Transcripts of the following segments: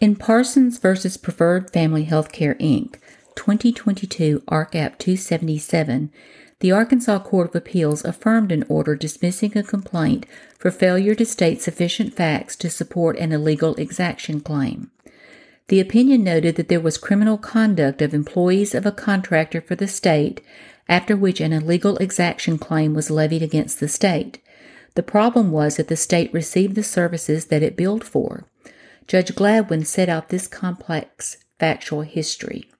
In Parsons v. Preferred Family Healthcare Inc., 2022 ARCAP 277, the Arkansas Court of Appeals affirmed an order dismissing a complaint for failure to state sufficient facts to support an illegal exaction claim. The opinion noted that there was criminal conduct of employees of a contractor for the state, after which an illegal exaction claim was levied against the state. The problem was that the state received the services that it billed for. Judge Gladwin set out this complex factual history.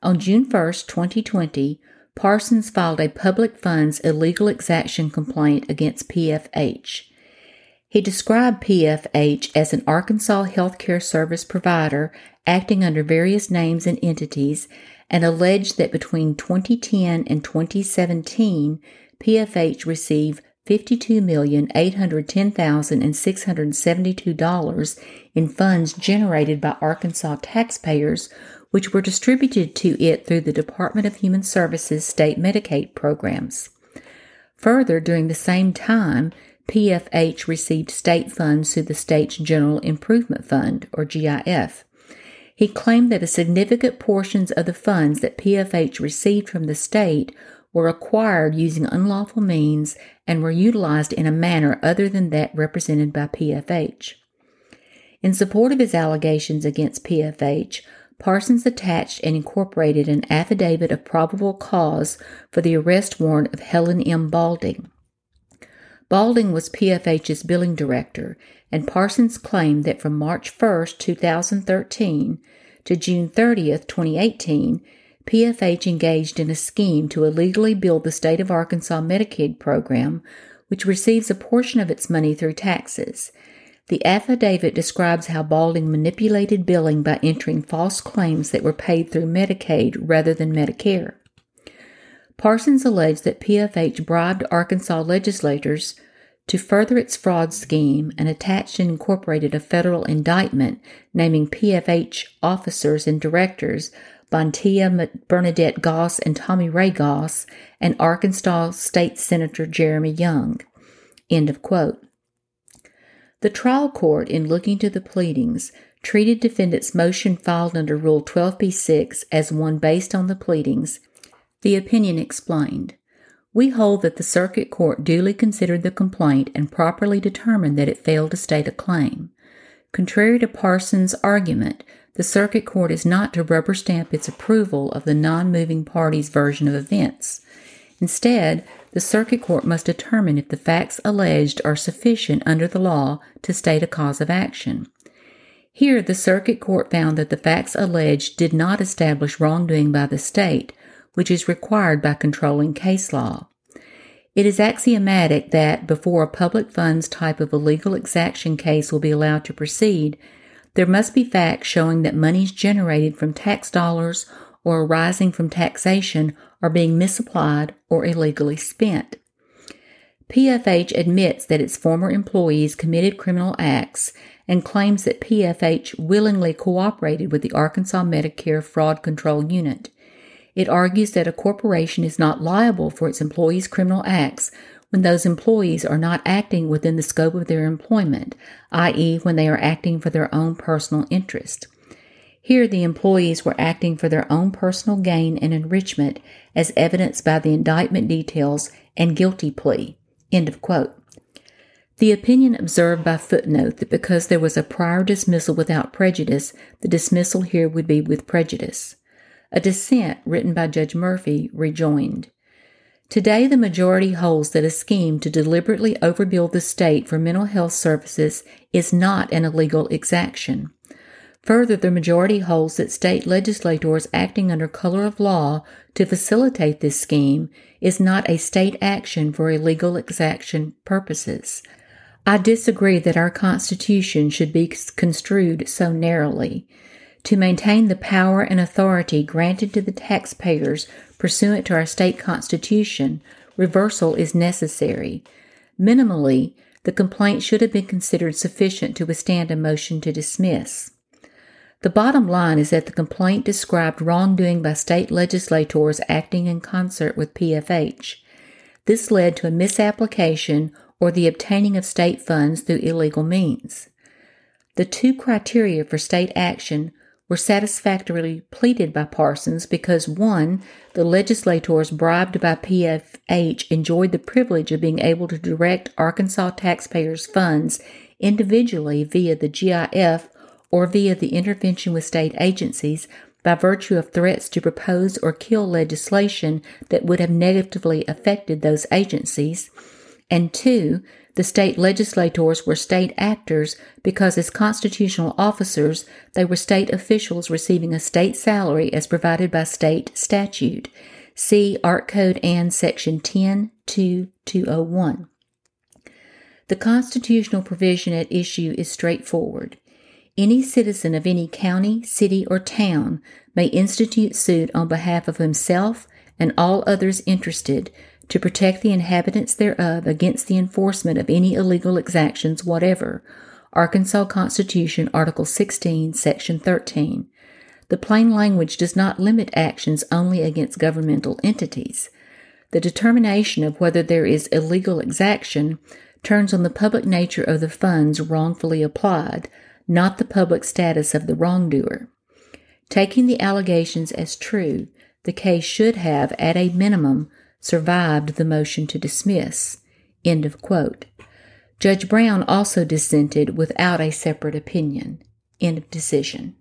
On June 1, 2020, Parsons filed a public funds illegal exaction complaint against PFH. He described PFH as an Arkansas healthcare service provider acting under various names and entities and alleged that between 2010 and 2017, PFH received $52,810,672 in funds generated by Arkansas taxpayers, which were distributed to it through the Department of Human Services state Medicaid programs. Further, during the same time, PFH received state funds through the state's General Improvement Fund, or GIF. He claimed that a significant portions of the funds that PFH received from the state were acquired using unlawful means and were utilized in a manner other than that represented by PFH. In support of his allegations against PFH, Parsons attached and incorporated an affidavit of probable cause for the arrest warrant of Helen M. Balding. Balding was PFH's billing director, and Parsons claimed that from March 1, 2013 to June 30, 2018, PFH engaged in a scheme to illegally bill the state of Arkansas Medicaid program, which receives a portion of its money through taxes. The affidavit describes how Balding manipulated billing by entering false claims that were paid through Medicaid rather than Medicare. Parsons alleged that PFH bribed Arkansas legislators to further its fraud scheme and attached and incorporated a federal indictment naming PFH officers and directors Bontiea Bernadette Goss and Tommy Ray Goss, and Arkansas State Senator Jeremy Young. End of quote. The trial court, in looking to the pleadings, treated defendant's motion filed under Rule 12b6 as one based on the pleadings. The opinion explained. We hold that the circuit court duly considered the complaint and properly determined that it failed to state a claim. Contrary to Parsons' argument, the circuit court is not to rubber stamp its approval of the non moving party's version of events. Instead, the circuit court must determine if the facts alleged are sufficient under the law to state a cause of action. Here, the circuit court found that the facts alleged did not establish wrongdoing by the state, which is required by controlling case law. It is axiomatic that before a public funds type of illegal exaction case will be allowed to proceed, there must be facts showing that monies generated from tax dollars or arising from taxation are being misapplied or illegally spent. PFH admits that its former employees committed criminal acts and claims that PFH willingly cooperated with the Arkansas Medicare Fraud Control Unit. It argues that a corporation is not liable for its employees' criminal acts when those employees are not acting within the scope of their employment, i.e., when they are acting for their own personal interest. Here, the employees were acting for their own personal gain and enrichment, as evidenced by the indictment details and guilty plea. End of quote. The opinion observed by footnote that because there was a prior dismissal without prejudice, the dismissal here would be with prejudice. A dissent written by Judge Murphy rejoined Today, the majority holds that a scheme to deliberately overbill the state for mental health services is not an illegal exaction. Further, the majority holds that state legislators acting under color of law to facilitate this scheme is not a state action for illegal exaction purposes. I disagree that our Constitution should be construed so narrowly. To maintain the power and authority granted to the taxpayers pursuant to our state constitution, reversal is necessary. Minimally, the complaint should have been considered sufficient to withstand a motion to dismiss. The bottom line is that the complaint described wrongdoing by state legislators acting in concert with PFH. This led to a misapplication or the obtaining of state funds through illegal means. The two criteria for state action were satisfactorily pleaded by Parsons because one, the legislators bribed by PFH enjoyed the privilege of being able to direct Arkansas taxpayers' funds individually via the GIF or via the intervention with state agencies by virtue of threats to propose or kill legislation that would have negatively affected those agencies. And two, the state legislators were state actors because, as constitutional officers, they were state officials receiving a state salary as provided by state statute. See Ark. Code and Section 10.2.201. The constitutional provision at issue is straightforward. Any citizen of any county, city, or town may institute suit on behalf of himself and all others interested to protect the inhabitants thereof against the enforcement of any illegal exactions whatever. Arkansas Constitution, Article 16, Section 13. The plain language does not limit actions only against governmental entities. The determination of whether there is illegal exaction turns on the public nature of the funds wrongfully applied, not the public status of the wrongdoer. Taking the allegations as true, the case should have, at a minimum, survived the motion to dismiss. End of quote. Judge Brown also dissented without a separate opinion. End of decision.